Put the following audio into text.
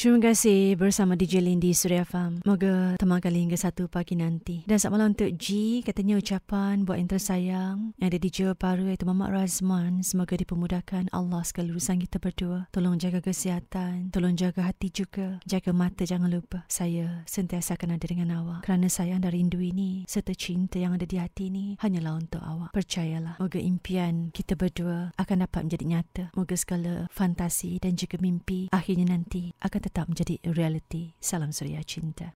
Terima kasih bersama DJ Lindy Surya Farm. Moga teman kali hingga satu pagi nanti. Dan selamat malam untuk G. Katanya ucapan buat yang tersayang yang ada di Johor Bahru iaitu Mamat Razman. Semoga dipermudahkan Allah sekali urusan kita berdua. Tolong jaga kesihatan. Tolong jaga hati juga. Jaga mata jangan lupa. Saya sentiasa akan ada dengan awak. Kerana sayang dan rindu ini serta cinta yang ada di hati ini hanyalah untuk awak. Percayalah. Moga impian kita berdua akan dapat menjadi nyata. Moga segala fantasi dan juga mimpi akhirnya nanti akan tetap menjadi realiti. Salam Suria Cinta.